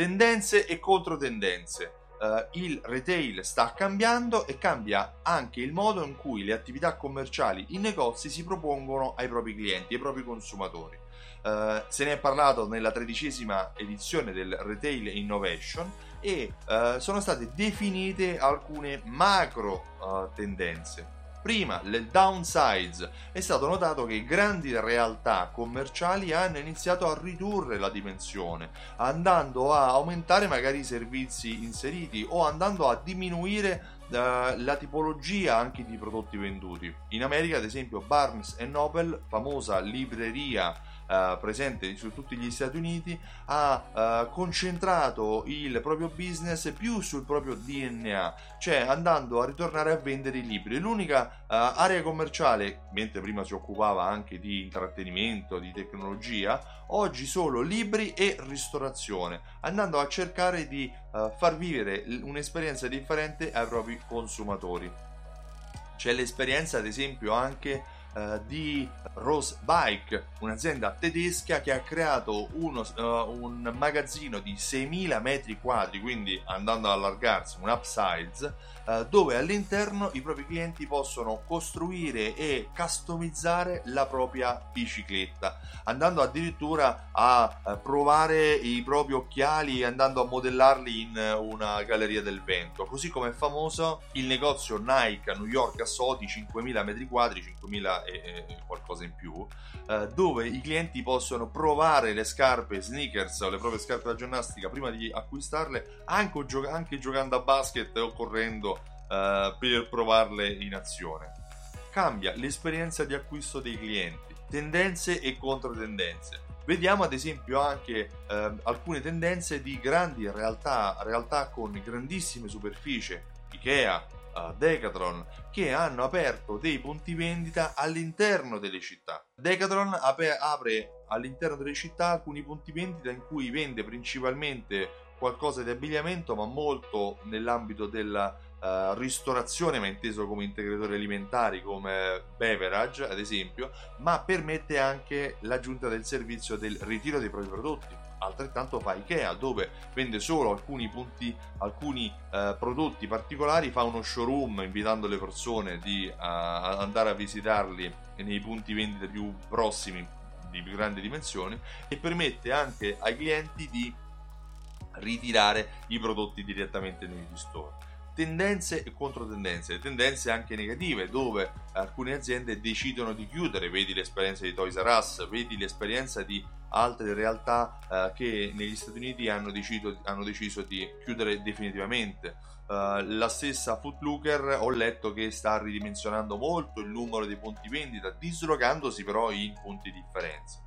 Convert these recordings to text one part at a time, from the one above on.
tendenze e controtendenze. Uh, il retail sta cambiando e cambia anche il modo in cui le attività commerciali in negozi si propongono ai propri clienti, ai propri consumatori. Uh, se ne è parlato nella tredicesima edizione del Retail Innovation e uh, sono state definite alcune macro tendenze Prima, le downsides, è stato notato che grandi realtà commerciali hanno iniziato a ridurre la dimensione, andando a aumentare magari i servizi inseriti o andando a diminuire uh, la tipologia anche di prodotti venduti. In America, ad esempio, Barnes Noble, famosa libreria uh, presente su tutti gli Stati Uniti, ha uh, concentrato il proprio business più sul proprio DNA, cioè andando a ritornare a vendere i libri. L'unica uh, area commerciale, mentre prima si occupava anche di intrattenimento, di tecnologia, oggi solo libri e ristorazione, andando a cercare di far vivere un'esperienza differente ai propri consumatori. C'è l'esperienza, ad esempio, anche uh, di Rose Bike, un'azienda tedesca che ha creato uno, uh, un magazzino di 6.000 metri quadri, quindi andando ad allargarsi, un upsize, uh, dove all'interno i propri clienti possono costruire e customizzare la propria bicicletta, andando addirittura a provare i propri occhiali andando a modellarli in una galleria del vento. Così come è famoso il negozio Nike a New York a Soho di 5.000 metri quadri, 5.000 e, e qualcosa in più, eh, dove i clienti possono provare le scarpe sneakers o le proprie scarpe da ginnastica prima di acquistarle, anche, gio- anche giocando a basket o correndo eh, per provarle in azione. Cambia l'esperienza di acquisto dei clienti, tendenze e controtendenze. Vediamo ad esempio anche eh, alcune tendenze di grandi realtà, realtà con grandissime superfici, Ikea, uh, Decathlon che hanno aperto dei punti vendita all'interno delle città. Decathlon ap- apre all'interno delle città alcuni punti vendita in cui vende principalmente qualcosa di abbigliamento, ma molto nell'ambito della uh, ristorazione, ma inteso come integratori alimentari, come beverage, ad esempio, ma permette anche l'aggiunta del servizio del ritiro dei propri prodotti. Altrettanto fa Ikea dove vende solo alcuni punti alcuni eh, prodotti particolari fa uno showroom invitando le persone di uh, andare a visitarli nei punti vendita più prossimi di più grandi dimensioni e permette anche ai clienti di ritirare i prodotti direttamente negli store tendenze e controtendenze, tendenze anche negative dove alcune aziende decidono di chiudere, vedi l'esperienza di Toys R Us, vedi l'esperienza di altre realtà eh, che negli Stati Uniti hanno deciso, hanno deciso di chiudere definitivamente. Uh, la stessa Footlooker ho letto che sta ridimensionando molto il numero dei punti vendita, dislocandosi però in punti di differenza.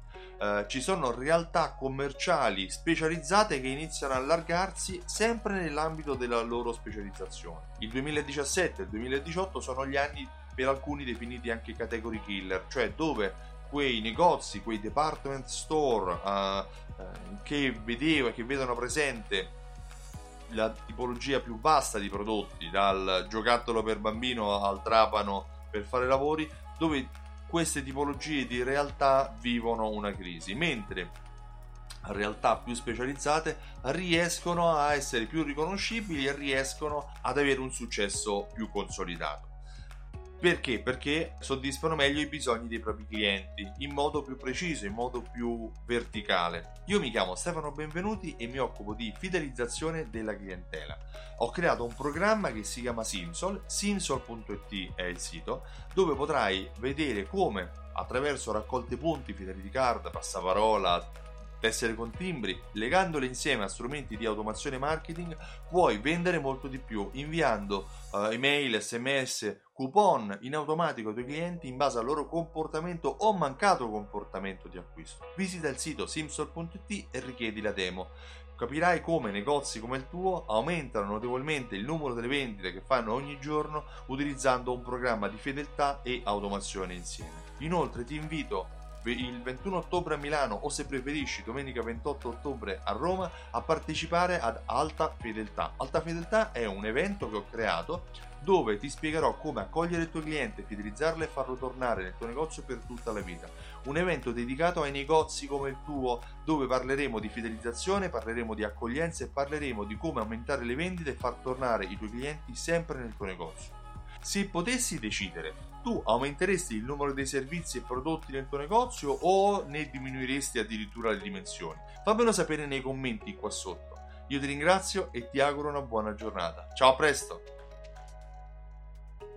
Uh, ci sono realtà commerciali specializzate che iniziano a allargarsi sempre nell'ambito della loro specializzazione. Il 2017 e il 2018 sono gli anni per alcuni definiti anche category killer, cioè dove quei negozi, quei department store uh, uh, che vedeva, che vedono presente la tipologia più vasta di prodotti, dal giocattolo per bambino al trapano per fare lavori, dove queste tipologie di realtà vivono una crisi, mentre realtà più specializzate riescono a essere più riconoscibili e riescono ad avere un successo più consolidato. Perché? Perché soddisfano meglio i bisogni dei propri clienti in modo più preciso, in modo più verticale. Io mi chiamo Stefano Benvenuti e mi occupo di fidelizzazione della clientela. Ho creato un programma che si chiama Simsol, simsol.it è il sito, dove potrai vedere come attraverso raccolte punti, fidelity card, passaparola, tessere con timbri, legandole insieme a strumenti di automazione marketing, puoi vendere molto di più inviando uh, email, sms, coupon in automatico ai tuoi clienti in base al loro comportamento o mancato comportamento di acquisto. Visita il sito simsol.it e richiedi la demo. Capirai come negozi come il tuo aumentano notevolmente il numero delle vendite che fanno ogni giorno utilizzando un programma di fedeltà e automazione insieme. Inoltre ti invito il 21 ottobre a Milano o se preferisci domenica 28 ottobre a Roma a partecipare ad Alta Fedeltà. Alta Fedeltà è un evento che ho creato dove ti spiegherò come accogliere il tuo cliente, fidelizzarlo e farlo tornare nel tuo negozio per tutta la vita. Un evento dedicato ai negozi come il tuo, dove parleremo di fidelizzazione, parleremo di accoglienza e parleremo di come aumentare le vendite e far tornare i tuoi clienti sempre nel tuo negozio. Se potessi decidere, tu aumenteresti il numero dei servizi e prodotti nel tuo negozio o ne diminuiresti addirittura le dimensioni? Fammelo sapere nei commenti qua sotto. Io ti ringrazio e ti auguro una buona giornata. Ciao, a presto!